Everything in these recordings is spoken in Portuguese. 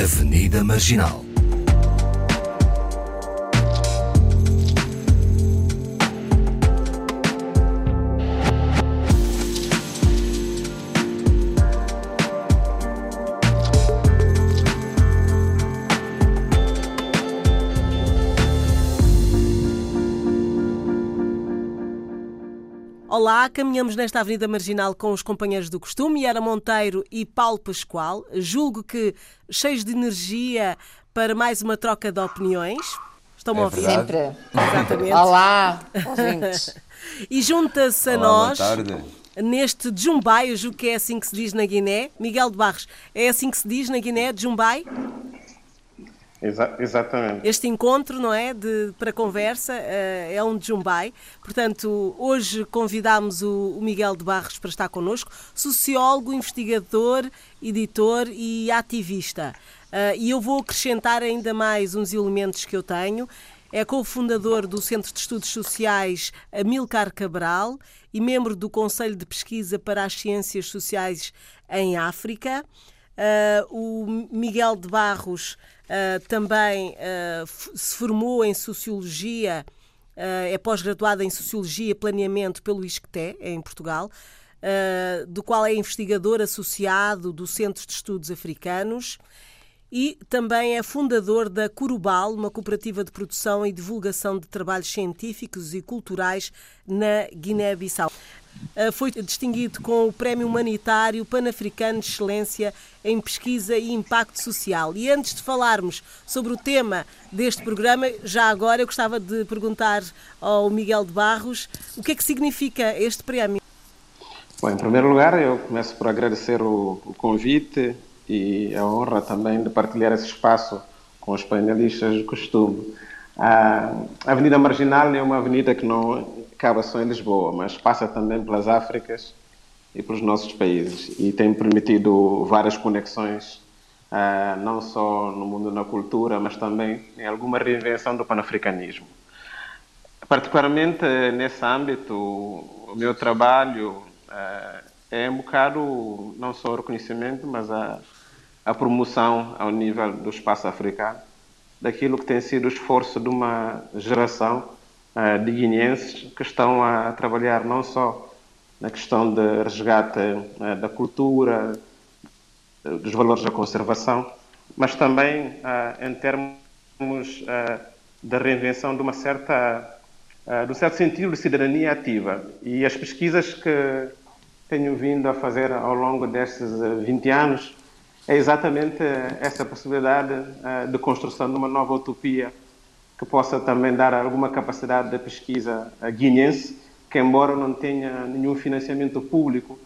Avenida Marginal. Olá, caminhamos nesta Avenida Marginal com os companheiros do costume, Yara Monteiro e Paulo Pascoal. Julgo que cheios de energia para mais uma troca de opiniões. Estão-me É a ouvir? Sempre. Exatamente. Olá, ouvintes. E junta-se a nós boa tarde. neste Jumbai, eu julgo que é assim que se diz na Guiné. Miguel de Barros, é assim que se diz na Guiné, Jumbai? Exa- exatamente. Este encontro, não é, de, para conversa, eh, é um de Jumbai. Portanto, hoje convidámos o, o Miguel de Barros para estar connosco, sociólogo, investigador, editor e ativista. Eh, e eu vou acrescentar ainda mais uns elementos que eu tenho. É cofundador do Centro de Estudos Sociais Amilcar Cabral e membro do Conselho de Pesquisa para as Ciências Sociais em África. Uh, o Miguel de Barros uh, também f- se formou em Sociologia, é pós-graduado em Sociologia e Planeamento pelo ISCTE, em Portugal, uh, do qual é investigador associado do Centro de Estudos Africanos e também é fundador da Curubal, uma cooperativa de produção e divulgação de trabalhos científicos e culturais na Guiné-Bissau. Uh, Foi distinguido com o Prémio Humanitário Pan-Africano de Excelência em Pesquisa e Impacto Social. E antes de falarmos sobre o tema deste programa, já agora eu gostava de perguntar ao Miguel de Barros o que é que significa este prémio. Bom, em primeiro lugar, eu começo por agradecer o, o convite e a honra também de partilhar esse espaço com os painelistas de costume. A Avenida Marginal é uma avenida que não acaba só em Lisboa, mas passa também pelas Áfricas e pelos nossos países e tem permitido várias conexões, ah, não só no mundo da cultura, mas também em alguma reinvenção do panafricanismo. Particularmente nesse âmbito, o meu trabalho eh, é um bocado não só o reconhecimento, mas a, a promoção ao nível do espaço africano daquilo que tem sido o esforço de uma geração de guineenses que estão a trabalhar não só na questão de resgate eh, da cultura, eh, dos valores da conservação, mas também eh, em termos da reinvenção de uma certa de um certo sentido de cidadania ativa. E as pesquisas que tenho vindo a fazer ao longo destes uh, 20 anos é exatamente essa possibilidade de construção de uma nova utopia que possa também dar alguma capacidade de pesquisa guinense, que embora não tenha nenhum financiamento público,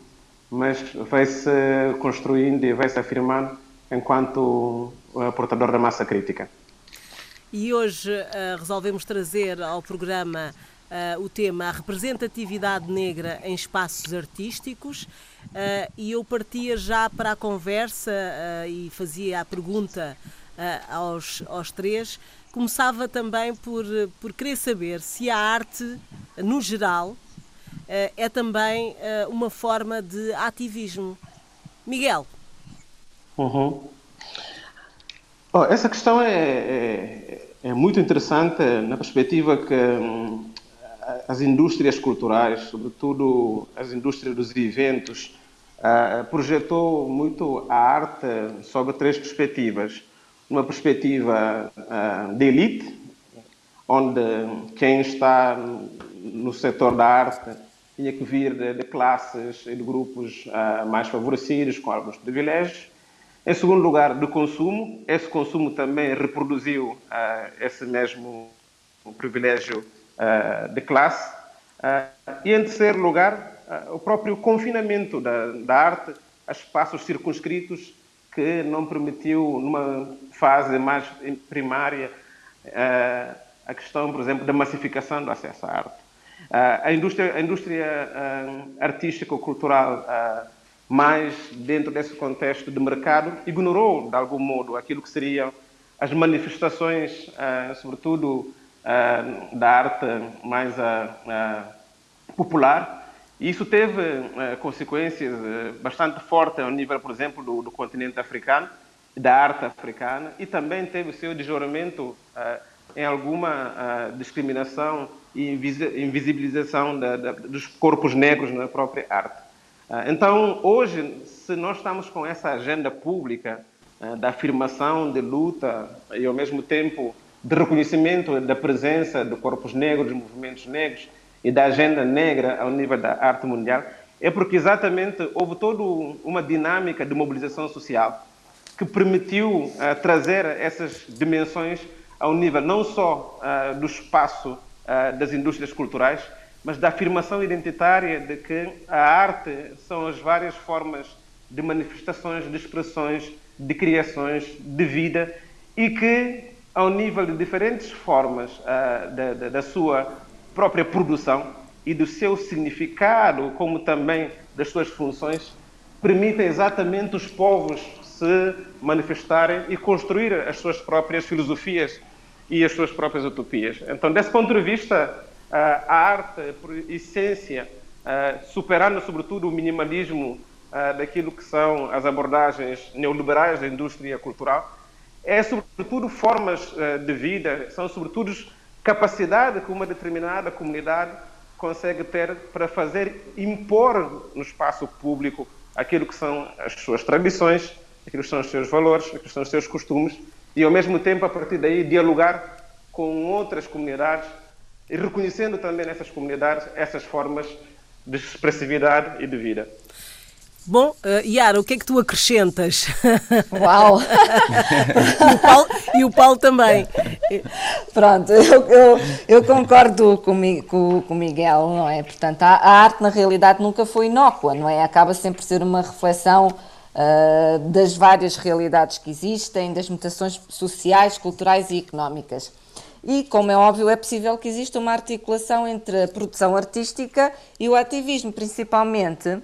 mas vai-se construindo e vai-se afirmando enquanto uh, portador da massa crítica. E hoje uh, resolvemos trazer ao programa uh, o tema a representatividade negra em espaços artísticos. Uh, e eu partia já para a conversa e fazia a pergunta aos, aos três. Começava também por, por querer saber se a arte, no geral, é também uma forma de ativismo. Miguel. Uhum. Oh, essa questão é, é, é, muito interessante na perspectiva que hum, as indústrias culturais, sobretudo as indústrias dos eventos, uh, projetou muito a arte sob três perspectivas. Uma perspectiva uh, de elite, onde quem está no setor da arte tinha que vir de, de classes e de grupos uh, mais favorecidos, com alguns privilégios. Em segundo lugar, do consumo. Esse consumo também reproduziu uh, esse mesmo privilégio de classe. E em terceiro lugar, o próprio confinamento da, da, arte a espaços circunscritos que não permitiu, numa fase mais primária, a questão, por exemplo, da massificação do acesso à arte. a indústria, a indústria artística ou cultural mas dentro desse contexto de mercado ignorou de algum modo aquilo que seriam as manifestações, sobretudo da arte mais popular. Isso teve consequências bastante fortes ao nível, por exemplo, do, do, continente africano da arte africana e também teve o seu desdobramento em alguma discriminação e invisibilização da, da, dos corpos negros na própria arte. Então, hoje, se nós estamos com essa agenda pública da afirmação de luta e, ao mesmo tempo, de reconhecimento da presença de corpos negros, de movimentos negros e da agenda negra ao nível da arte mundial, é porque exatamente houve toda uma dinâmica de mobilização social que permitiu uh, trazer essas dimensões ao nível não só uh, do espaço uh, das indústrias culturais, mas da afirmação identitária de que a arte são as várias formas de manifestações, de expressões, de criações, de vida e que, ao nível de diferentes formas da, da, da sua própria produção e do seu significado, como também das suas funções, permitem exatamente os povos se manifestarem e construir as suas próprias filosofias e as suas próprias utopias. Então, desse ponto de vista, a arte, por essência, superando sobretudo o minimalismo daquilo que são as abordagens neoliberais da indústria cultural, é sobretudo formas de vida, são sobretudo capacidade que uma determinada comunidade consegue ter para fazer impor no espaço público aquilo que são as suas tradições, aquilo que são os seus valores, aquilo que são os seus costumes e ao mesmo tempo a partir daí dialogar com outras comunidades e reconhecendo também nessas comunidades essas formas de expressividade e de vida. Bom, uh, Yara, o que é que tu acrescentas? Uau! e, o Paulo, e, o Paulo, também. Pronto, eu, eu, eu concordo com, o Miguel, não é? Portanto, a, a, arte na realidade nunca foi inócua, não é? Acaba sempre por ser uma reflexão uh, das várias realidades que existem, das mutações sociais, culturais e económicas. E, como é óbvio, é possível que exista uma articulação entre a produção artística e o ativismo, principalmente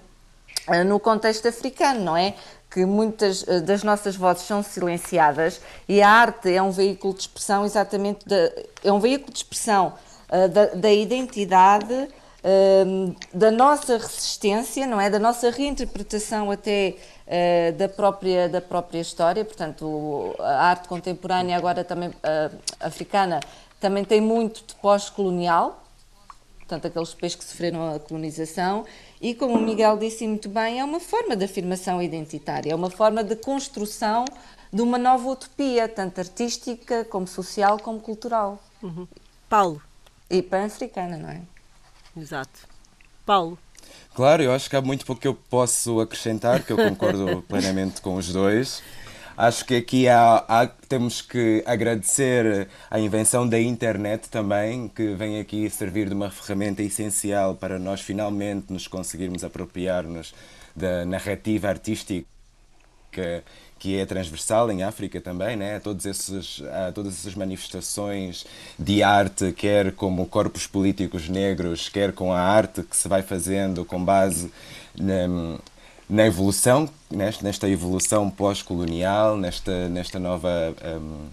no contexto africano, não é? Que muitas eh, das nossas vozes são silenciadas e a arte é um veículo de expressão exatamente, de, é um veículo de expressão uh, da, da, identidade, uh, da nossa resistência, não é? Da nossa reinterpretação até uh, da, própria, da própria história, portanto a arte contemporânea agora também africana também tem muito de pós-colonial, portanto aqueles países que sofreram a colonização e, como o Miguel disse muito bem, é uma forma de afirmação identitária, é uma forma de construção de uma nova utopia, tanto artística, como social, como cultural. Uhum. Paulo. E pan-africana, não é? Exato. Paulo. Claro, eu acho que há muito pouco que eu posso acrescentar, que eu concordo plenamente com os dois. Acho que aqui há, há, temos que agradecer a invenção da internet também, que vem aqui servir de uma ferramenta essencial para nós finalmente nos conseguirmos apropriar-nos da narrativa artística que é transversal em África também, né? todos esses, todas essas manifestações de arte, quer como corpos políticos negros, quer com a arte que se vai fazendo com base na, evolução, nesta, nesta evolução pós-colonial, nesta, nesta nova um, uh,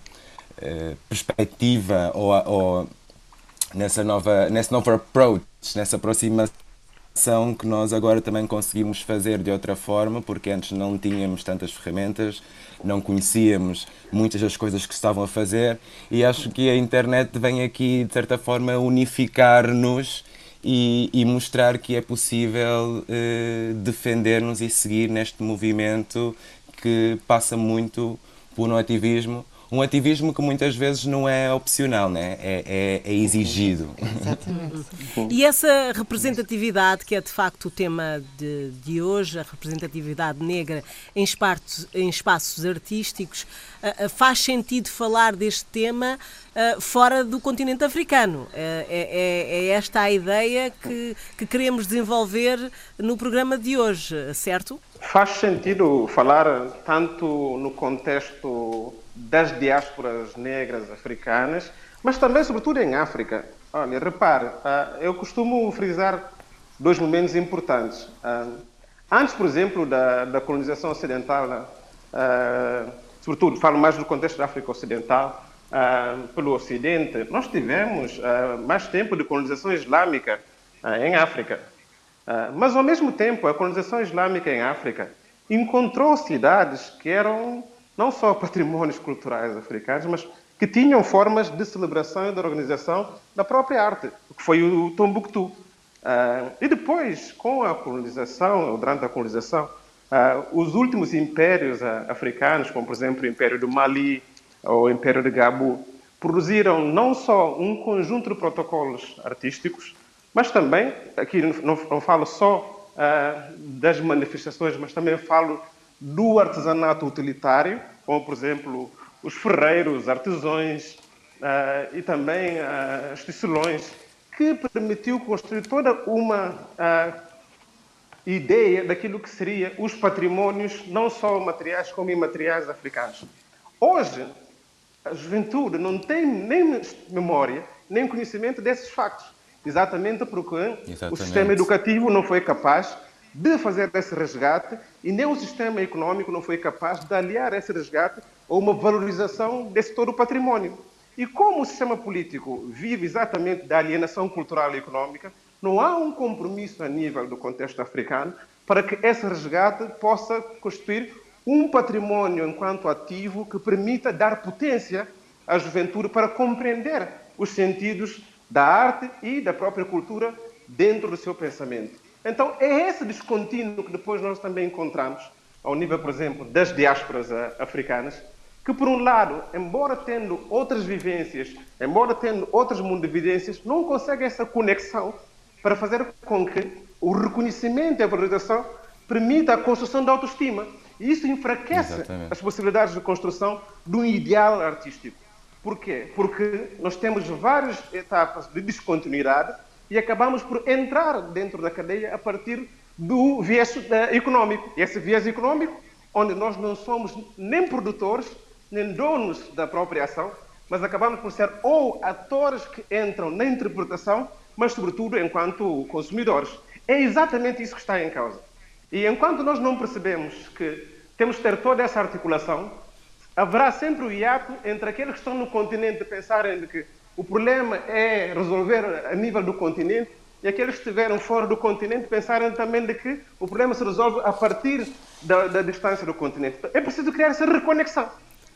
eh, perspectiva ou, ou, nessa nova, nesse novo approach, nessa aproximação que nós agora também conseguimos fazer de outra forma, porque antes não tínhamos tantas ferramentas, não conhecíamos muitas das coisas que estavam a fazer e acho que a internet vem aqui de certa forma unificar-nos e, e mostrar que é possível uh, defender-nos e seguir neste movimento que passa muito por um ativismo um ativismo que muitas vezes não é opcional, né? é, é, é exigido. Exatamente. e essa representatividade, que é de facto o tema de, de hoje, a representatividade negra em espaços, em espaços artísticos, faz sentido falar deste tema fora do continente africano. É, é, é, esta a ideia que, que queremos desenvolver no programa de hoje, certo? Faz sentido falar tanto no contexto das diásporas negras africanas, mas também, sobretudo, em África. Olha, repare, ah, eu costumo frisar dois momentos importantes. Ah, antes, por exemplo, da, da colonização ocidental, ah, sobretudo, falo mais do contexto da África Ocidental, pelo Ocidente, nós tivemos mais tempo de colonização islâmica em África. Mas, ao mesmo tempo, a colonização islâmica em África encontrou cidades que eram não só patrimónios culturais africanos, mas que tinham formas de celebração e de organização da própria arte, que foi o Tombuctu. Uh, e depois, com a colonização, ou durante a colonização, uh, os últimos impérios uh, africanos, como por exemplo o Império do Mali ou o Império de Gabu, produziram não só um conjunto de protocolos artísticos, mas também, aqui não, não falo só das manifestações, mas também falo do artesanato utilitário, como por exemplo os ferreiros, artesãos uh, e também uh, os tecelões, que permitiu construir toda uma uh, ideia daquilo que seria os patrimónios, não só materiais como imateriais africanos. Hoje, a juventude não tem nem memória, nem conhecimento desses factos, exatamente porque exatamente. o sistema educativo não foi capaz de fazer esse resgate e nem o sistema econômico não foi capaz de aliar esse resgate a uma valorização desse todo o património. E como o sistema político vive exatamente da alienação cultural e econômica, não há um compromisso a nível do contexto africano para que esse resgate possa constituir um património enquanto ativo que permita dar potência à juventude para compreender os sentidos da arte e da própria cultura dentro do seu pensamento. Então, é esse descontínuo que depois nós também encontramos, ao nível, por exemplo, das diásporas eh, africanas, que, por um lado, embora tendo outras vivências, embora tendo outras mundividências, não consegue essa conexão para fazer com que o reconhecimento e a valorização permita a construção da autoestima. E isso enfraquece Exatamente. as possibilidades de construção de um ideal artístico. Por quê? Porque nós temos várias etapas de descontinuidade e acabamos por entrar dentro da cadeia a partir do viés uh, econômico. Esse viés econômico, onde nós não somos nem produtores, nem donos da própria ação, mas acabamos por ser ou atores que entram na interpretação, mas sobretudo enquanto consumidores. É exatamente isso que está em causa. E enquanto nós não percebemos que temos que ter toda essa articulação, haverá sempre o hiato entre aqueles que estão no continente pensarem de que o problema é resolver a nível do continente e aqueles que estiveram fora do continente pensarem também de que o problema se resolve a partir da, da distância do continente. É preciso criar essa reconexão.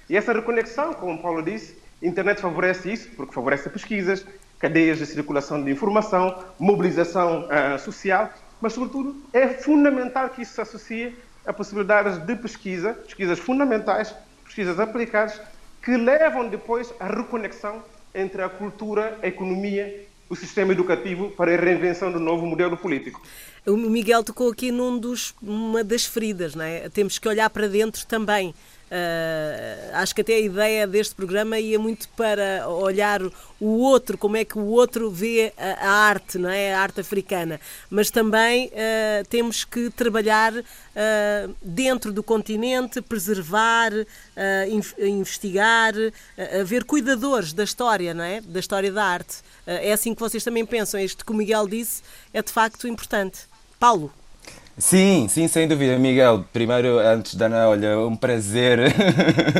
E essa reconexão, como Paulo disse, a internet favorece isso, porque favorece pesquisas, cadeias de circulação de informação, mobilização uh, social, mas, sobretudo, é fundamental que isso se associe a possibilidades de pesquisa, pesquisas fundamentais, pesquisas aplicadas, que levam depois à reconexão entre a cultura, a economia, o sistema educativo para a reinvenção do novo modelo político. O Miguel tocou aqui num dos, uma das feridas, não é? Temos que olhar para dentro também. Uh, acho que até a ideia deste programa ia muito para olhar o outro, como é que o outro vê a, a arte, não é? A arte africana. Mas também uh, temos que trabalhar uh, dentro do continente, preservar, investigar, haver cuidadores da história, não é? Da história da arte. é assim que vocês também pensam. Este que o Miguel disse é de facto importante. Paulo. Sim, sim, sem dúvida, Miguel. Primeiro, antes da Ana, olha, um prazer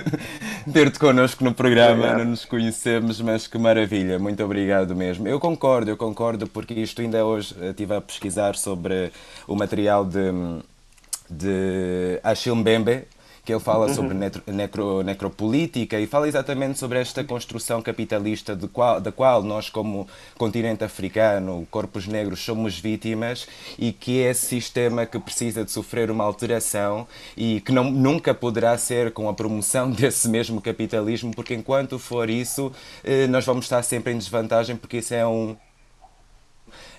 ter-te connosco no programa. Não nos conhecemos, mas que maravilha. Muito obrigado mesmo. Eu concordo, eu concordo, porque isto ainda hoje estive a pesquisar sobre o material de, de Achille Mbembe, que ele fala uhum. sobre necro, necropolítica e fala exatamente sobre esta construção capitalista qual, da qual nós, como continente africano, corpos negros, somos vítimas e que é esse sistema que precisa de sofrer uma alteração e que não, nunca poderá ser com a promoção desse mesmo capitalismo, porque enquanto for isso, eh, nós vamos estar sempre em desvantagem, porque isso é um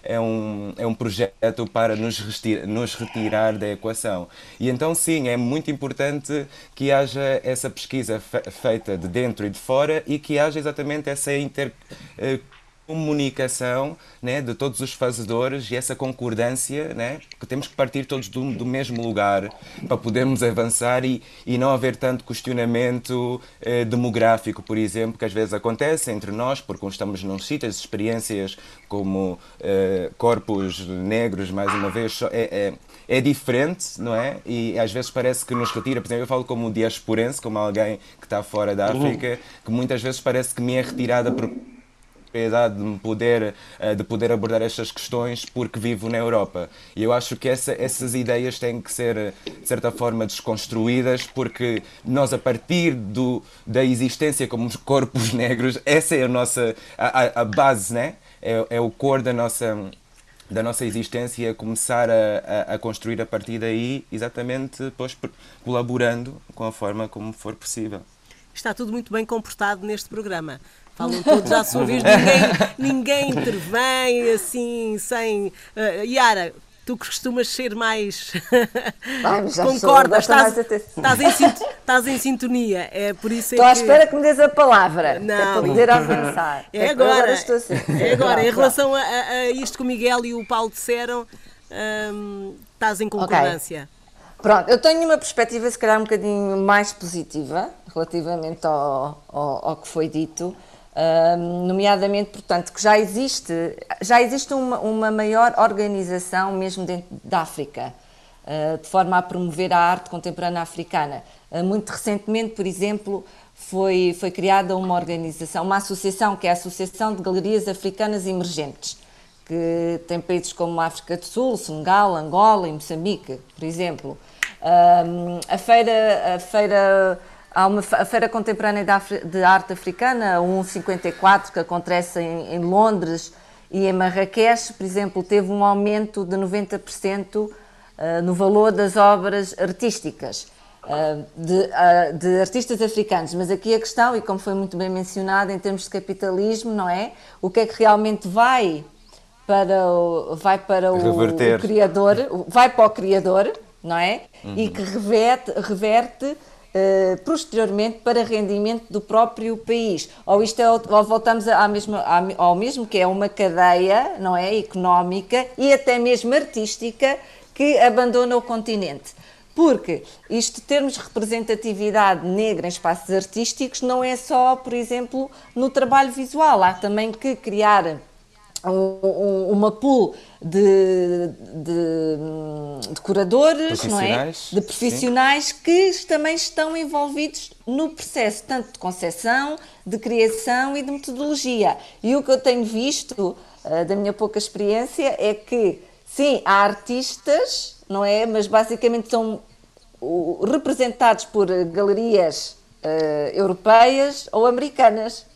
é um, é um projeto para nos, retirar, nos retirar da equação. E então, sim, é muito importante que haja essa pesquisa feita de dentro e de fora e que haja exatamente essa inter eh, comunicação né, de todos os fazedores e essa concordância, né, que temos que partir todos do, do mesmo lugar para podermos avançar e, e não haver tanto questionamento eh, demográfico, por exemplo, que às vezes acontece entre nós, porque estamos num sítio, as experiências como eh, corpos negros, mais uma vez, é, é, é, diferente, não é? E às vezes parece que nos retira, por exemplo, eu falo como diasporense, como alguém que está fora da África, que muitas vezes parece que me é retirada por propriedade de poder, eh, de poder abordar estas questões porque vivo na Europa. E eu acho que essa, essas ideias têm que ser, de certa forma, desconstruídas porque nós, a partir do, da existência como corpos negros, essa é a nossa a, a base, né? é, é o cor da nossa da nossa existência começar a, a, a, construir a partir daí, exatamente depois colaborando com a forma como for possível. Está tudo muito bem comportado neste programa. Falam todos à sua vez, ninguém, ninguém intervém assim, sem. Uh, Yara, tu que costumas ser mais. Ai, Concordas, estás, estás, em estás em sintonia. É por isso é Estou à espera que me des a palavra. Não. É para poder avançar. É, é agora. agora estou assim. É agora. Em relação a, a, isto que o Miguel e o Paulo disseram, hum, estás em concordância. Okay. Pronto, eu tenho uma perspectiva se calhar um bocadinho mais positiva relativamente ao, ao, ao que foi dito nomeadamente, portanto, que já existe, já existe uma, uma maior organização mesmo dentro da África, uh, de forma a promover a arte contemporânea africana. Uh, muito recentemente, por exemplo, foi, foi criada uma organização, uma associação, que é a Associação de Galerias Africanas Emergentes, que tem países como a África do Sul, Senegal, Angola e Moçambique, por exemplo. a feira, a feira Há uma a Feira Contemporânea de Arte Africana, a 154, que acontece em, em, Londres e em Marrakech, por exemplo, teve um aumento de 90% uh, eh, no valor das obras artísticas uh, de, uh, de, artistas africanos. Mas aqui a questão, e como foi muito bem mencionado, em termos de capitalismo, não é? O que é que realmente vai para o, vai para o, o criador, vai para o criador, não é? Uhum. E que reverte, reverte Uh, posteriormente para rendimento do próprio país. Ou isto é, ou voltamos à mesma, ao mesmo que é uma cadeia, não é, económica e até mesmo artística que abandona o continente. Porque isto termos representatividade negra em espaços artísticos não é só, por exemplo, no trabalho visual, há também que criar uma pool de, de, de curadores, não é? De profissionais sim. que também estão envolvidos no processo, tanto de concepção, de criação e de metodologia. E o que eu tenho visto, uh, da minha pouca experiência, é que, sim, há artistas, não é? Mas basicamente são representados por galerias uh, europeias ou americanas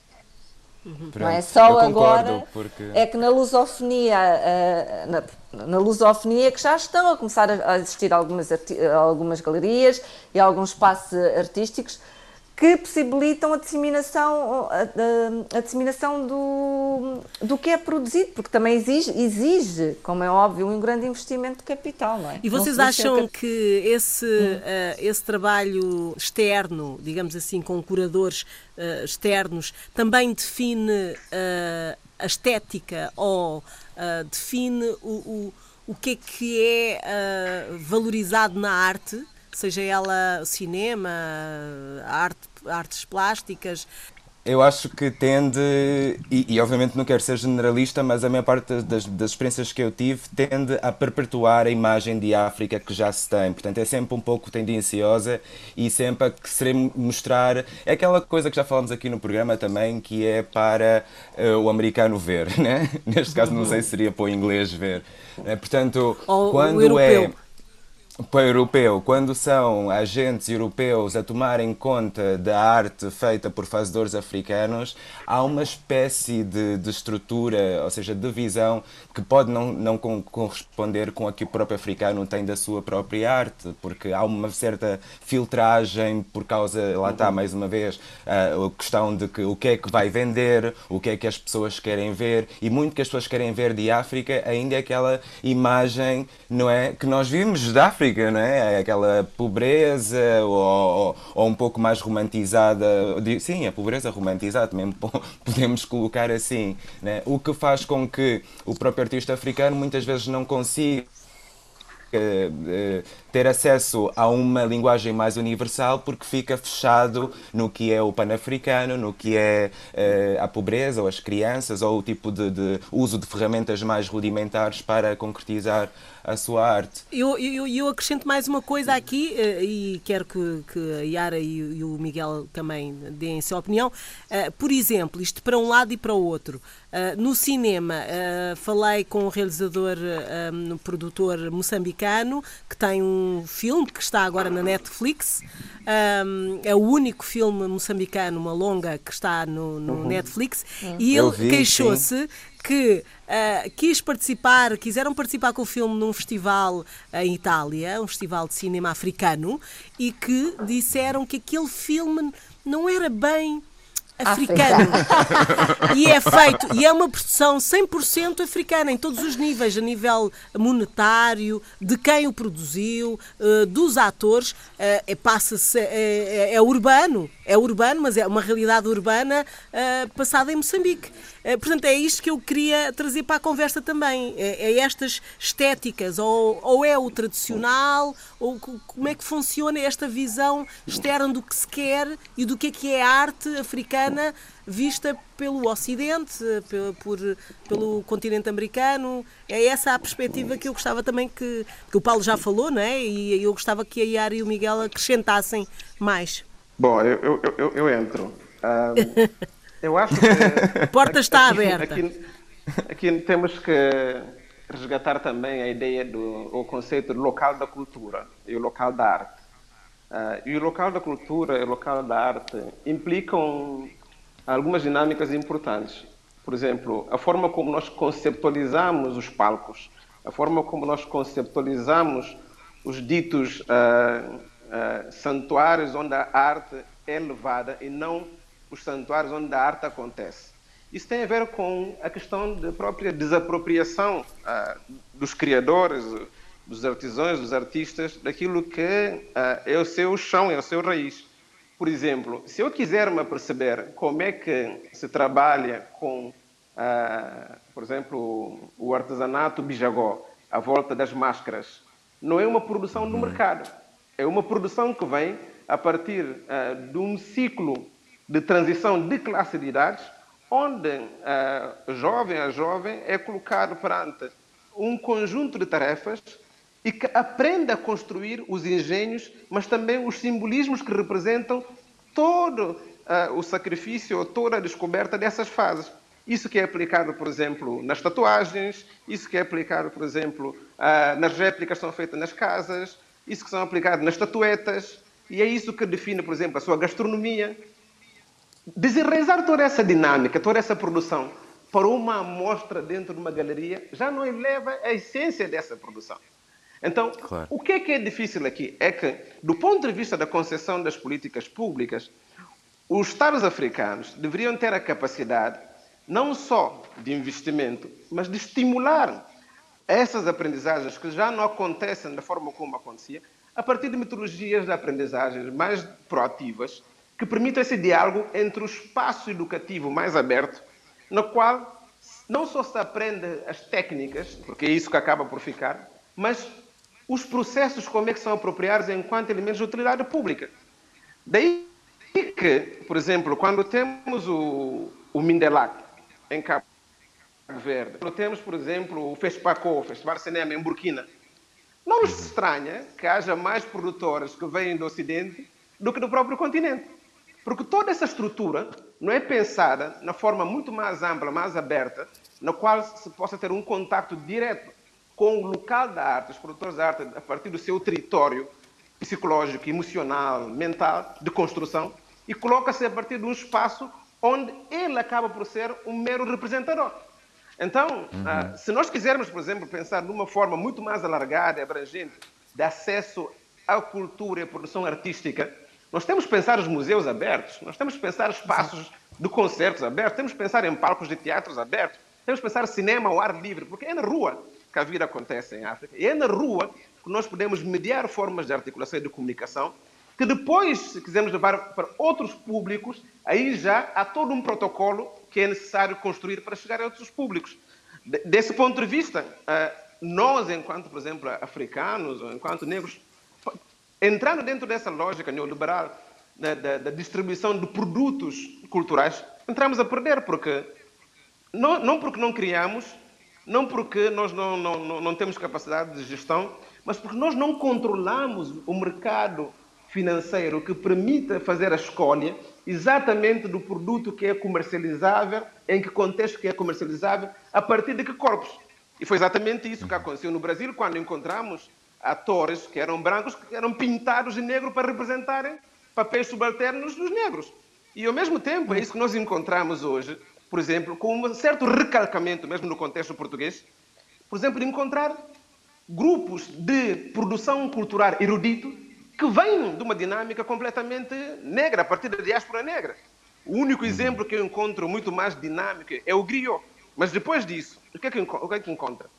Pronto, não é só agora porque... é que na lusofonia uh, na, na, lusofonia que já estão a começar a existir algumas algumas galerias e alguns espaços artísticos que possibilitam a disseminação, a, a, a, disseminação do, do que é produzido, porque também exige, exige, como é óbvio, um grande investimento de capital, não é? E vocês acham que esse, hum. uh, esse trabalho externo, digamos assim, com curadores uh, externos, também define uh, a estética ou define o, o, o que é que é valorizado na arte? Seja ela cinema, arte, artes plásticas? Eu acho que tende, e, e, obviamente não quero ser generalista, mas a maior parte das, das, experiências que eu tive tende a perpetuar a imagem de África que já se tem. Portanto, é sempre um pouco tendenciosa e sempre a querer mostrar é aquela coisa que já falamos aqui no programa também, que é para uh, o americano ver, né? Neste caso, não sei se seria para o inglês ver. Uh, portanto, Ou quando é para europeu, quando são agentes europeus a tomarem conta da arte feita por fazedores africanos, há uma espécie de, de estrutura, ou seja, de visão, que pode não, não corresponder com a que o próprio africano tem da sua própria arte, porque há uma certa filtragem por causa, lá está, mais uma vez, a questão de que o que é que vai vender, o que é que as pessoas querem ver, e muito que as pessoas querem ver de África ainda é aquela imagem, não é, que nós vimos da África não é? é aquela pobreza ou, ou, um pouco mais romantizada. Sim, a pobreza romantizada, também podemos colocar assim. Né? O que faz com que o próprio artista africano muitas vezes não consiga uh, ter acesso a uma linguagem mais universal porque fica fechado no que é o panafricano, no que é uh, a pobreza ou as crianças ou o tipo de, de uso de ferramentas mais rudimentares para concretizar a sua arte. Eu, eu, eu acrescento mais uma coisa aqui uh, e quero que, que a Yara e, e, o Miguel também deem a sua opinião. Uh, por exemplo, isto para um lado e para o outro. No cinema, falei com o realizador, um, produtor moçambicano, que tem um filme que está agora na Netflix. Um, é o único filme moçambicano, uma longa, que está no, no uhum. Netflix. Uhum. E ele queixou-se que uh, quis participar, quiseram participar com o filme num festival em Itália, um festival de cinema africano, e que disseram que aquele filme não era bem africano. e é feito, e é uma produção 100% africana em todos os níveis, a nível monetário, de quem o produziu, uh, dos atores, uh, é, passa-se, é, é, é, urbano, é urbano, mas é uma realidade urbana uh, passada em Moçambique. portanto, é isto que eu queria trazer para a conversa também, é, é estas estéticas, ou, ou é o tradicional, ou como é que funciona esta visão externa do que se quer e do que é que é arte africana vista pelo Ocidente, pelo, por, pelo continente americano. É essa a perspectiva que eu gostava também que, que o Paulo já falou, não é? E eu gostava que a Yara e o Miguel acrescentassem mais. Bom, eu, eu, eu, eu entro. Um, eu acho que. A porta está aqui, aberta. Aqui, aqui temos que resgatar também a ideia do o conceito local da cultura e o local da arte. Uh, e o local da cultura e o local da arte implicam algumas dinâmicas importantes. Por exemplo, a forma como nós conceptualizamos os palcos, a forma como nós conceptualizamos os ditos uh, uh, santuários onde a arte é levada e não os santuários onde a arte acontece. Isso tem a ver com a questão da própria desapropriação dos criadores, dos artesãos, dos artistas, daquilo que uh, é o seu chão, é o seu raiz. Por exemplo, se eu quiser me perceber como é que se trabalha com, uh, por exemplo, o artesanato bijagó, à volta das máscaras, não é uma produção do uhum. mercado. É uma produção que vem a partir de um ciclo de transição de classe de idades onde jovem a jovem é colocado perante um conjunto de tarefas e que aprende a construir os engenhos, mas também os simbolismos que representam todo uh, o sacrifício ou toda a descoberta dessas fases. Isso que é aplicado, por exemplo, nas tatuagens, isso que é aplicado, por exemplo, uh, nas réplicas que são feitas nas casas, isso que são aplicados nas tatuetas, e é isso que define, por exemplo, a sua gastronomia, desenraizar toda essa dinâmica, toda essa produção para uma amostra dentro de uma galeria já não eleva a essência dessa produção. Então, claro. o que é que é difícil aqui? É que, do ponto de vista da concessão das políticas públicas, os Estados africanos deveriam ter a capacidade não só de investimento, mas de estimular essas aprendizagens que já não acontecem da forma como acontecia, a partir de metodologias de aprendizagem mais proativas, que permita esse diálogo entre o espaço educativo mais aberto, no qual não só se aprende as técnicas, porque é isso que acaba por ficar, mas os processos como é que são apropriados enquanto elementos de utilidade pública. Daí que, por exemplo, quando temos o, o Mindelac em Cabo Verde, quando temos, por exemplo, o FESPACO, o Festival Cinema em Burkina, não nos estranha que haja mais produtores que vêm do Ocidente do que do próprio continente. Porque toda essa estrutura não é pensada na forma muito mais ampla, mais aberta, na qual se possa ter um contato direto com o local da arte, os produtores de arte, a partir do seu território psicológico, emocional, mental, de construção, e coloca-se a partir de um espaço onde ele acaba por ser um mero representador. Então, uhum. Se nós quisermos, por exemplo, pensar numa forma muito mais alargada e abrangente de acesso à cultura e à produção artística, nós temos que pensar os museus abertos, nós temos que pensar espaços de concertos abertos, temos que pensar em palcos de teatros abertos, temos que pensar cinema ao ar livre, porque é na rua que a vida acontece em África, e é na rua que nós podemos mediar formas de articulação e de comunicação, que depois, se quisermos levar para outros públicos, aí já há todo um protocolo que é necessário construir para chegar a outros públicos. Desse ponto de vista, nós, enquanto, por exemplo, africanos ou enquanto negros, entrando dentro dessa lógica neoliberal da, da, da distribuição de produtos culturais, entramos a perder, porque não, não porque não criamos, não porque nós não, não, não, não temos capacidade de gestão, mas porque nós não controlamos o mercado financeiro que permita fazer a escolha exatamente do produto que é comercializável, em que contexto que é comercializável, a partir de que corpos. E foi exatamente isso que aconteceu no Brasil, quando encontramos atores que eram brancos, que eram pintados de negro para representarem papéis subalternos dos negros. E ao mesmo tempo, é isso que nós encontramos hoje, por exemplo, com um certo recalcamento, mesmo no contexto português, por exemplo, de encontrar grupos de produção cultural erudito que vêm de uma dinâmica completamente negra, a partir da diáspora negra. O único uhum. exemplo que eu encontro muito mais dinâmico é o griot. Mas depois disso, o que é que, o que, é que encontra?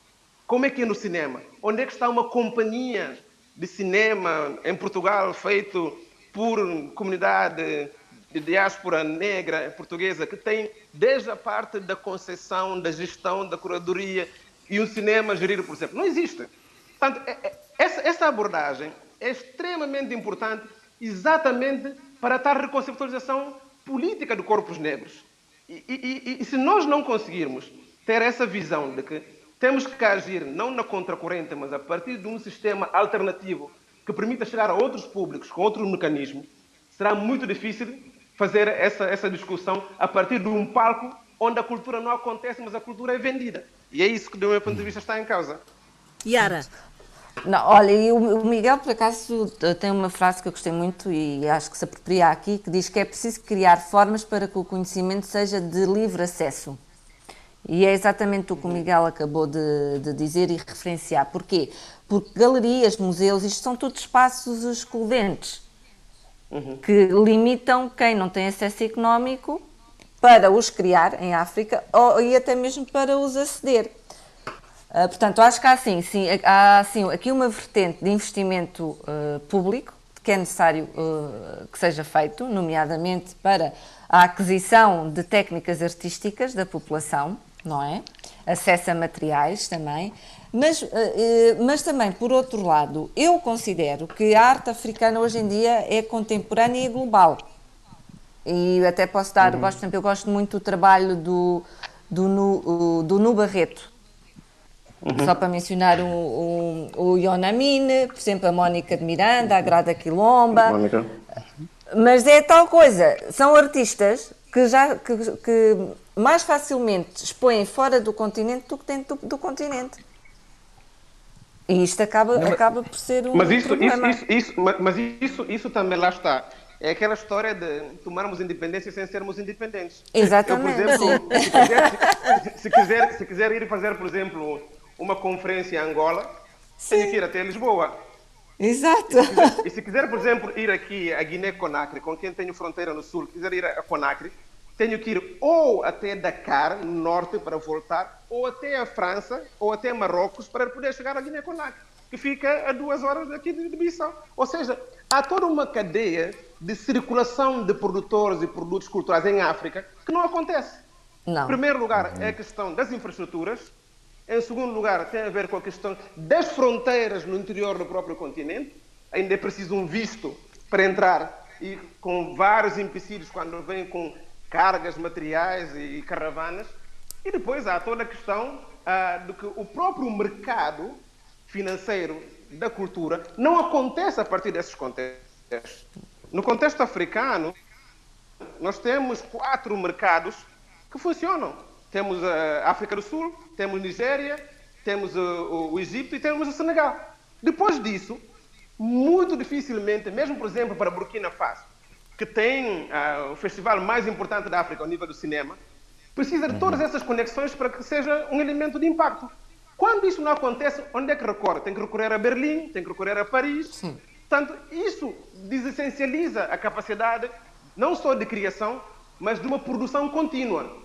Como é que é no cinema? Onde é que está uma companhia de cinema em Portugal feito por comunidade de diáspora negra portuguesa que tem desde a parte da concessão, da gestão, da curadoria e um cinema gerido por exemplo. Não existe. Portanto, é, é, essa, essa abordagem é extremamente importante exatamente para tal reconceptualização política de corpos negros. E, e, e, se nós não conseguirmos ter essa visão de que temos que agir não na contracorrente, mas a partir de um sistema alternativo que permita chegar a outros públicos com outros mecanismos, será muito difícil fazer essa, essa discussão a partir de um palco onde a cultura não acontece, mas a cultura é vendida. E é isso que, do meu ponto de vista, está em causa. Yara. Não, olha, e o Miguel, por acaso, tem uma frase que eu gostei muito e acho que se apropria aqui, que diz que é preciso criar formas para que o conhecimento seja de livre acesso. E é exatamente o que o Miguel acabou de, de dizer e referenciar. Porquê? Porque galerias, museus, isto são todos espaços excludentes uhum. que limitam quem não tem acesso económico para os criar em África ou, e até mesmo para os aceder. Uh, portanto, acho que há, sim, sim, há sim, aqui uma vertente de investimento uh, público que é necessário uh, que seja feito, nomeadamente para a aquisição de técnicas artísticas da população, não é? Acesso a materiais também. Mas, mas também, por outro lado, eu considero que a arte africana hoje em dia é contemporânea e global. E até posso dar, uhum. gosto, eu gosto muito do trabalho do, do, do Nu Barreto, Uhum. Só para mencionar o, o, o Ionamine, por exemplo, a Mónica de Miranda, a Grada Quilomba. Mónica. Mas é tal coisa, são artistas que já que, que mais facilmente expõem fora do continente do que dentro do, do continente. E isto acaba, Não, acaba por ser um mas isso, problema. Isso, isso, isso, mas isso, isso também lá está. É aquela história de tomarmos independência sem sermos independentes. Exatamente. Eu, por exemplo, se quiser, se, se, quiser, se quiser ir fazer, por exemplo, uma conferência em Angola, Sim. tenho que ir até Lisboa. Exato. E se, quiser, e se quiser, por exemplo, ir aqui a Guiné-Conakry, com quem tenho fronteira no sul, quiser ir a Conakry, tenho que ir ou até Dakar, no norte, para voltar, ou até a França, ou até Marrocos, para poder chegar a Guiné-Conakry, que fica a duas horas daqui de Bissau. Ou seja, há toda uma cadeia de circulação de produtores e produtos culturais em África que não acontece. Não. Em primeiro lugar, é a questão das infraestruturas, em segundo lugar, tem a ver com a questão das fronteiras no interior do próprio continente. Ainda é preciso um visto para entrar e com vários empecilhos quando vem com cargas materiais e caravanas. E depois há toda a questão ah, de que o próprio mercado financeiro da cultura não acontece a partir desses contextos. No contexto africano, nós temos quatro mercados que funcionam. Temos a África do Sul, temos Nigéria, temos o, o Egito e temos o Senegal. Depois disso, muito dificilmente, mesmo por exemplo para Burkina Faso, que tem uh, o festival mais importante da África ao nível do cinema, precisa de uhum. todas essas conexões para que seja um elemento de impacto. Quando isso não acontece, onde é que recorre? Tem que recorrer a Berlim, tem que recorrer a Paris. Sim. Portanto, isso desessencializa a capacidade não só de criação, mas de uma produção contínua.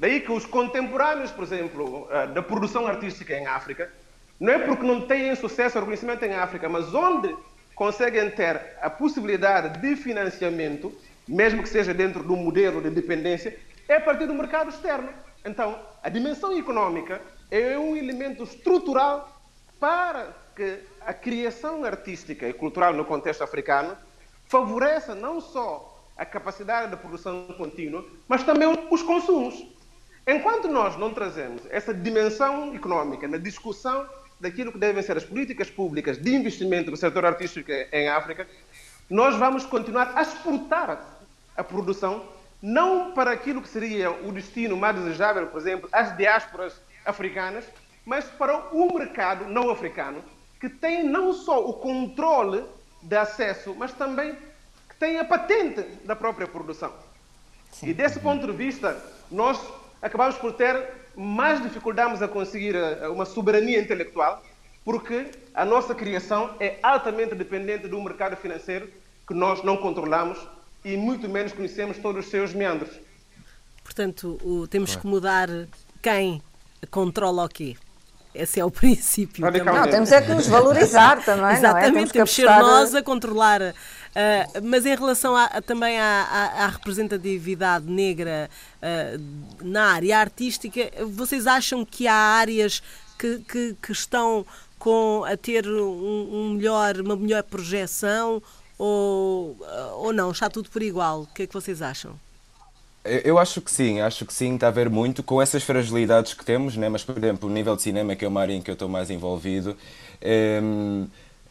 Daí que os contemporâneos, por exemplo, eh, da produção artística em África, não é porque não têm sucesso ou reconhecimento em África, mas onde conseguem ter a possibilidade de financiamento, mesmo que seja dentro de um modelo de dependência, é a partir do mercado externo. Então, a dimensão económica é um elemento estrutural para que a criação artística e cultural no contexto africano favoreça não só a capacidade de produção contínua, mas também os consumos. Enquanto nós não trazemos essa dimensão económica na discussão daquilo que devem ser as políticas públicas de investimento no setor artístico em África, nós vamos continuar a exportar a produção não para aquilo que seria o destino mais desejável, por exemplo, as diásporas africanas, mas para o mercado não africano, que tem não só o controle de acesso, mas também que tem a patente da própria produção. Sim. E desse ponto de vista, nós acabamos por ter mais dificuldades a conseguir eh, uma soberania intelectual, porque a nossa criação é altamente dependente do mercado financeiro que nós não controlamos e muito menos conhecemos todos os seus meandros. Portanto, o, temos que mudar quem controla o quê? Esse é o princípio. Não, temos é que nos valorizar também. Exatamente, não é? temos, temos que ser nós a controlar. Uh, mas em relação a, também à, representatividade negra uh, na área artística, vocês acham que há áreas que, que, que estão com, a ter um, um melhor, uma melhor projeção ou, ou não? Está tudo por igual? O que é que vocês acham? Eu acho que sim, acho que sim, está a ver muito com essas fragilidades que temos, né? mas, por exemplo, o nível de cinema, que é uma área em que eu estou mais envolvido, é,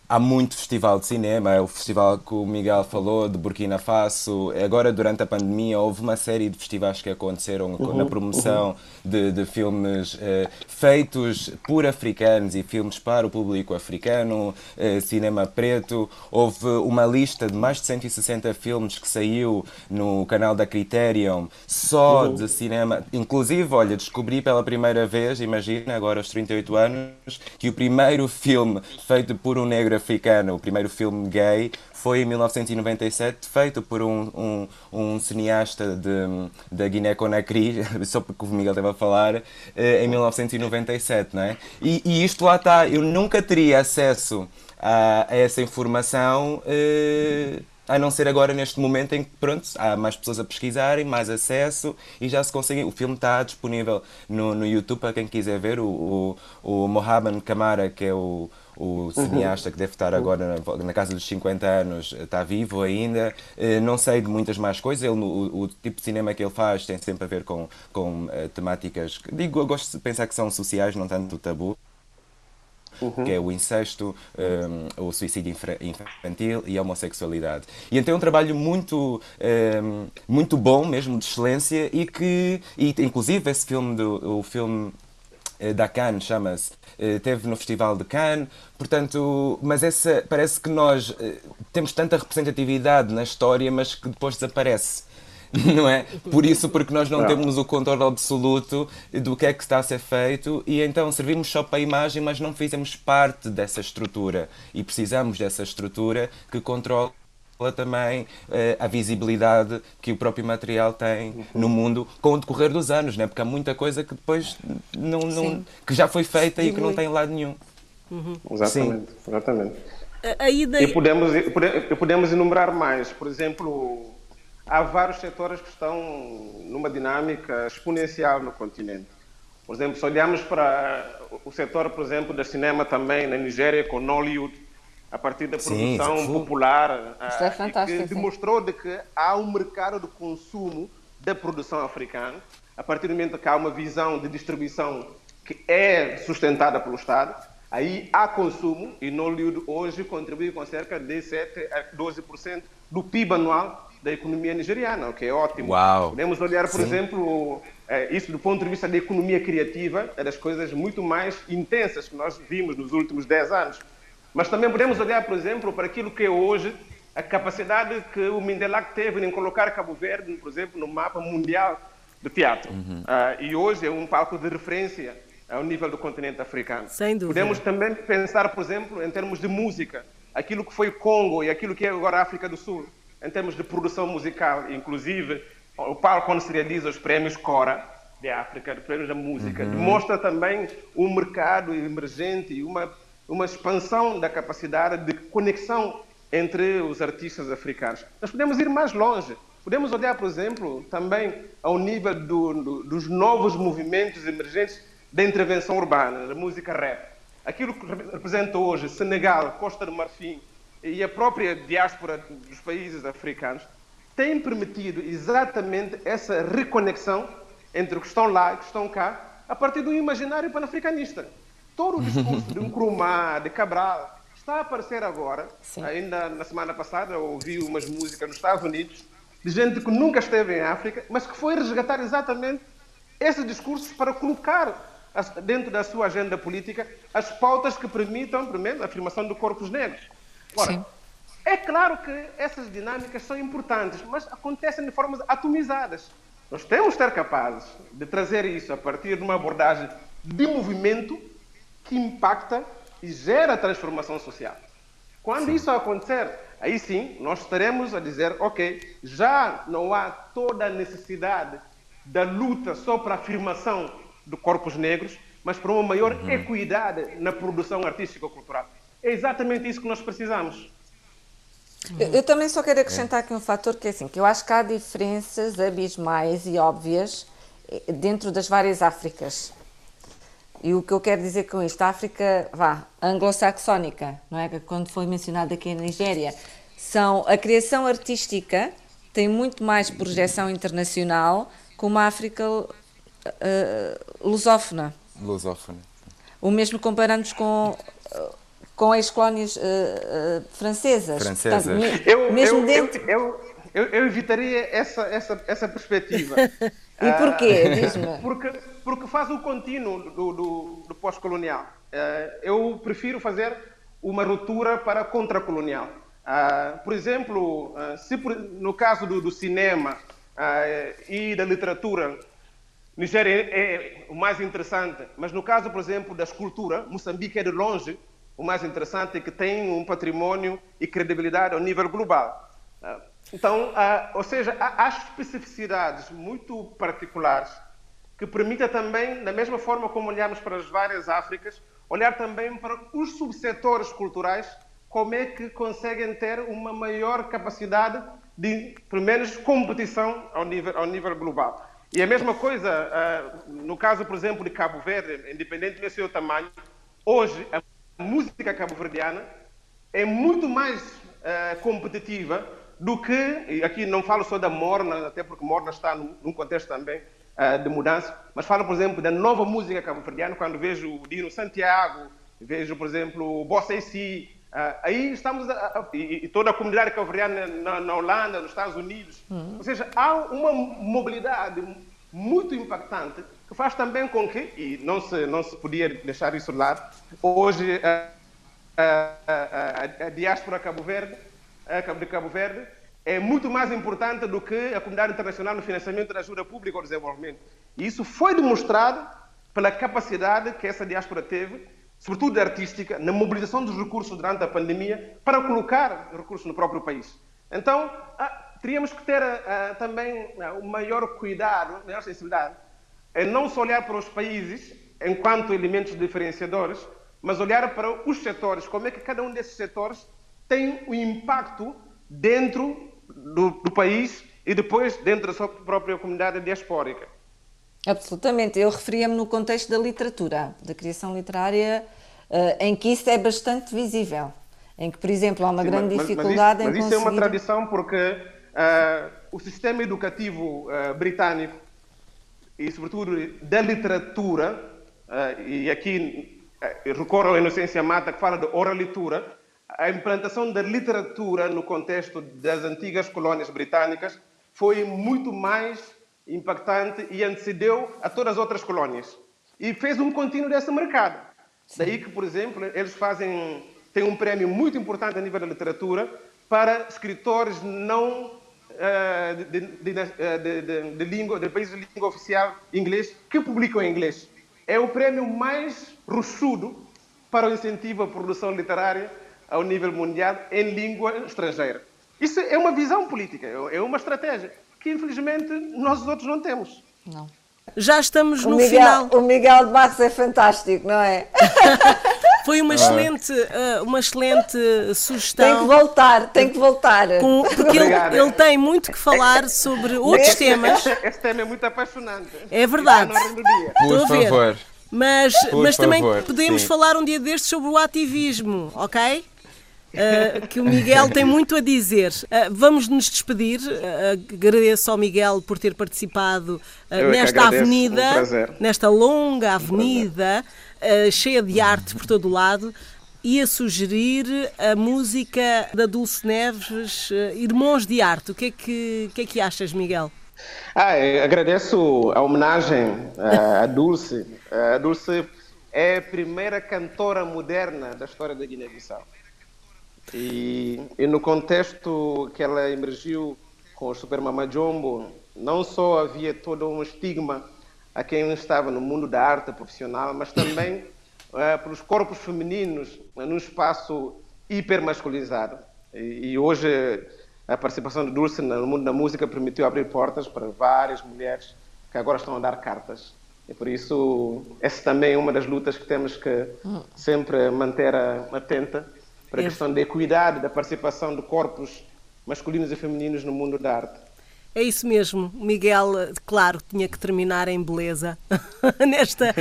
há muito festival de cinema, é o festival que o Miguel falou, de Burkina Faso. Agora, durante a pandemia, houve uma série de festivais que aconteceram uhum, na promoção uhum. de, de, filmes eh, feitos por africanos e filmes para o público africano, eh, cinema preto. Houve uma lista de mais de 160 filmes que saiu no canal da Criterion só uhum. de cinema. Inclusive, olha, descobri pela primeira vez, imagina, agora aos 38 anos, que o primeiro filme feito por um negro africano, o primeiro filme gay, foi em 1997, feito por um, um, um cineasta da Guiné-Conakry, só porque o Miguel estava a falar, eh, em 1997, não é? E, e isto lá está, eu nunca teria acesso a, a essa informação. Eh, a não ser agora neste momento em que pronto, há mais pessoas a pesquisarem, mais acesso e já se conseguem. O filme está disponível no, no YouTube para quem quiser ver. O, o, o Mohamed Kamara, que é o, o cineasta que deve estar agora na, na, casa dos 50 anos está vivo ainda. Eh, não sei de muitas mais coisas. Ele, o, o, tipo de cinema que ele faz tem sempre a ver com, com uh, temáticas. Digo, eu gosto de pensar que são sociais, não tanto tabu. Uhum. que é o incesto, um, o suicídio infantil e a homossexualidade. E então é um trabalho muito, um, muito bom, mesmo de excelência, e que, e, inclusive, esse filme, do, o filme eh, da Cannes, chama-se, eh, teve no Festival de Cannes, portanto, mas essa, parece que nós eh, temos tanta representatividade na história, mas que depois desaparece. Não é? Por isso, porque nós não, não, temos o controle absoluto do que é que está a ser feito e então servimos só para a imagem, mas não fizemos parte dessa estrutura e precisamos dessa estrutura que controle também uh, a visibilidade que o próprio material tem no mundo com o decorrer dos anos, né? porque há muita coisa que depois não, não que já foi feita Sim. e que não tem lado nenhum. Uhum. Exatamente, Sim. exatamente. E podemos, podemos enumerar mais. Por exemplo, há vários setores que estão numa dinâmica exponencial no continente. Por exemplo, se olharmos para o setor, por exemplo, do cinema também na Nigéria, com Nollywood, a partir da produção sim, popular, Isto é fantástico, que demonstrou de que há um mercado de consumo da produção africana, a partir do momento que há uma visão de distribuição que é sustentada pelo Estado, aí há consumo e Nollywood hoje contribui com cerca de 7 a 12% do PIB anual da economia nigeriana, o que é ótimo. Uau. Podemos olhar, por Sim. exemplo, é, isso do ponto de vista da economia criativa, é das coisas muito mais intensas que nós vimos nos últimos 10 anos. Mas também podemos olhar, por exemplo, para aquilo que é hoje a capacidade que o Mindelac teve em colocar Cabo Verde, por exemplo, no mapa mundial do teatro. Uhum. Uh, e hoje é um palco de referência ao nível do continente africano. Sem dúvida. Podemos também pensar, por exemplo, em termos de música, aquilo que foi Congo e aquilo que é agora a África do Sul, em termos de produção musical, inclusive o palco onde se realiza os prémios Cora de África, os prémios da música, uhum. demonstra também um mercado emergente e uma uma expansão da capacidade de conexão entre os artistas africanos. Nós podemos ir mais longe. Podemos olhar, por exemplo, também ao nível do, do, dos novos movimentos emergentes da intervenção urbana, da música rap. aquilo que representa hoje Senegal, Costa do Marfim e a própria diáspora dos países africanos, tem permitido exatamente essa reconexão entre os que estão lá e os que estão cá, a partir do imaginário panafricanista. Todo o discurso de Nkrumah, de Cabral, está a aparecer agora. Sim. Ainda na semana passada eu ouvi umas músicas nos Estados Unidos de gente que nunca esteve em África, mas que foi resgatar exatamente esses discursos para colocar dentro da sua agenda política as pautas que permitam, primeiro, a afirmação de corpos negros. Ora, Sim. é claro que essas dinâmicas são importantes, mas acontecem de formas atomizadas. Nós temos que ser capazes de trazer isso a partir de uma abordagem de movimento que impacta e gera transformação social. Quando sim. isso acontecer, aí sim nós estaremos a dizer, ok, já não há toda a necessidade da luta só para a afirmação de corpos negros, mas para uma maior uhum. equidade na produção artística e cultural. É exatamente isso que nós precisamos. Eu, eu, também só quero acrescentar aqui um fator que é assim, que eu acho que há diferenças abismais e óbvias eh, dentro das várias Áfricas. E o que eu quero dizer com isto, a África, vá, anglo-saxónica, não é? Quando foi mencionado aqui a Nigéria, são a criação artística tem muito mais projeção internacional como a África uh, lusófona. Lusófona. O mesmo comparando com com as colónias uh, uh, francesas. Francesas. Portanto, eu, mesmo eu, dentro... Eu, eu, eu, evitaria essa, essa, essa perspectiva. e porquê? Diz-me. Porque, porque faz o contínuo do, do, do pós-colonial. Uh, eu prefiro fazer uma ruptura para contra-colonial. por exemplo, se por, no caso do, do cinema e da literatura Nigéria é, é o mais interessante, mas no caso, por exemplo, da escultura, Moçambique é de longe o mais interessante que tem um patrimônio e credibilidade ao nível global. Ah, então, ou seja, há especificidades muito particulares que permitem também, da mesma forma como olhamos para as várias Áfricas, olhar também para os subsetores culturais, como é que conseguem ter uma maior capacidade de, pelo menos, competição ao nível, ao nível global. E a mesma coisa, uh, no caso, por exemplo, de Cabo Verde, independente do seu tamanho, hoje a música cabo-verdiana é muito mais uh, competitiva do que, e aqui não falo só da Morna, até porque Morna está num, contexto também uh, de mudança, mas falo, por exemplo, da nova música cabo-verdiana, quando vejo o Dino Santiago, vejo, por exemplo, o Bossa e Si, Uh, aí estamos, a, a, e, toda a comunidade cabo-verdiana na, na, Holanda, nos Estados Unidos. Uhum. Ou seja, há uma mobilidade muito impactante que faz também com que, e não se, não se podia deixar isso de lado, hoje a, a, a, a diáspora Cabo Verde, de Cabo Verde é muito mais importante do que a comunidade internacional no financiamento da ajuda pública ao desenvolvimento. E isso foi demonstrado pela capacidade que essa diáspora teve sobretudo artística, na mobilização dos recursos durante a pandemia para colocar recursos no próprio país. Então, ah, teríamos que ter ah, também ah, o maior cuidado, maior sensibilidade, em não só olhar para os países enquanto elementos diferenciadores, mas olhar para os setores, como é que cada um desses setores tem o um impacto dentro do, do país e depois dentro da sua própria comunidade diaspórica. Absolutamente. Eu referia-me no contexto da literatura, da criação literária, uh, em que isso é bastante visível. Em que, por exemplo, há uma Sim, grande mas, dificuldade mas isso, em mas conseguir... isso é uma tradição porque uh, o sistema educativo uh, britânico e, sobretudo, da literatura, e aqui recorro à Inocência Mata, que fala de oralitura, a implantação da literatura no contexto das antigas colónias britânicas foi muito mais impactante e antecedeu a todas as outras colónias. E fez um contínuo desse mercado. Sim. Daí que, por exemplo, eles fazem, têm um prémio muito importante a nível da literatura para escritores não uh, de, de, de, de, língua, de países de língua oficial inglês que publicam em inglês. É o prémio mais rochudo para o incentivo à produção literária ao nível mundial em língua estrangeira. Isso é uma visão política, é uma estratégia que infelizmente nós outros não temos. Não. Já estamos o no Miguel, final. O Miguel de Barros é fantástico, não é? Foi uma excelente, uh, uma excelente sugestão. Tem que voltar, tem que voltar. Com, porque ele, ele, tem muito que falar sobre outros temas. Este tema é muito apaixonante. É verdade. Por favor. Mas, Por mas também favor, podemos sim. falar um dia destes sobre o ativismo, ok? Uh, que o Miguel tem muito a dizer. Uh, vamos nos despedir. Uh, agradeço ao Miguel por ter participado é nesta agradeço, avenida, um nesta longa avenida, cheia de arte por todo o lado. E a sugerir a música da Dulce Neves, Irmãos de Arte. O que é que, que, é que achas, Miguel? Ah, agradeço a homenagem à Dulce. A Dulce é a primeira cantora moderna da história da Guiné-Bissau. E, e, no contexto que ela emergiu com o Super Mama Jumbo, não só havia todo um estigma a quem estava no mundo da arte profissional, mas também uh, pelos corpos femininos num espaço hipermasculizado. E, e hoje a participação de Dulce no mundo da música permitiu abrir portas para várias mulheres que agora estão a dar cartas. E por isso, essa também é uma das lutas que temos que sempre manter atenta para a questão da equidade, da participação de corpos masculinos e femininos no mundo da arte. É isso mesmo. Miguel, claro, tinha que terminar em beleza nesta,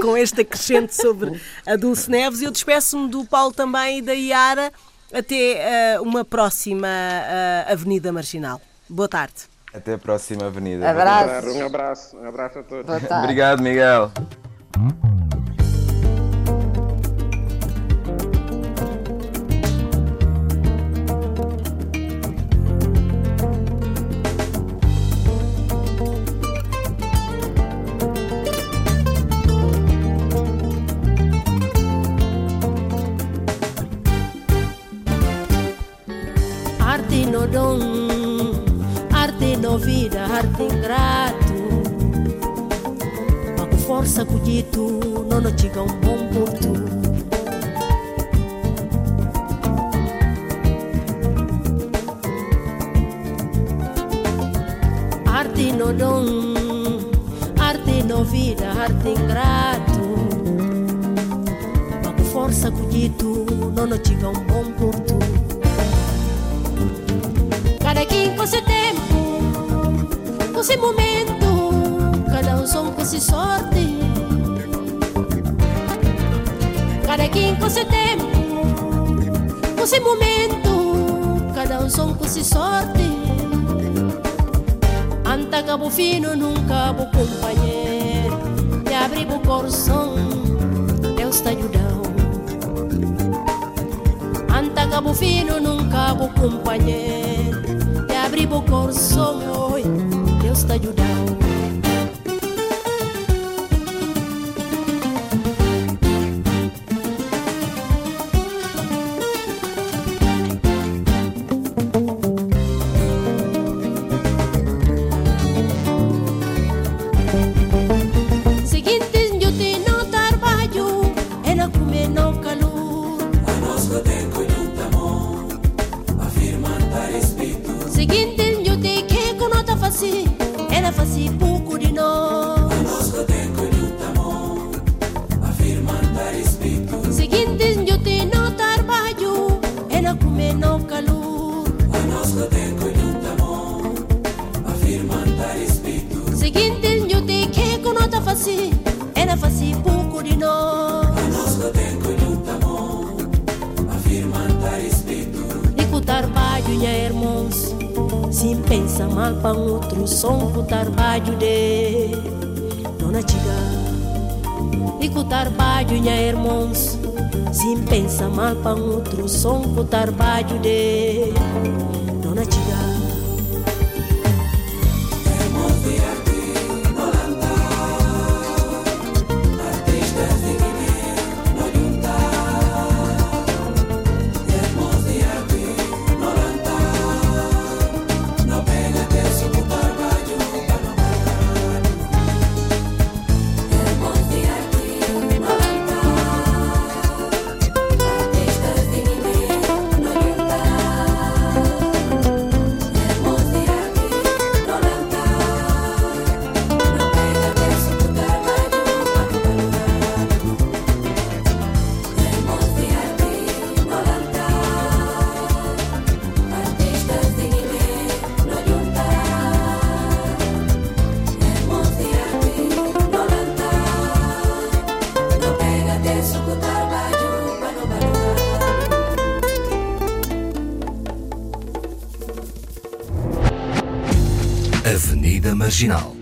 com este acrescente sobre a Dulce Neves. E eu despeço-me do Paulo também e da Iara até uh, uma próxima uh, Avenida Marginal. Boa tarde. Até a próxima Avenida. Abraço. Um abraço, um abraço a todos. Obrigado, Miguel. Deus está ajudando. Anta cabo fino, nunca vou companheiro E abrir o coração, Deus está ajudando mal para outro som com trabalho de Marginal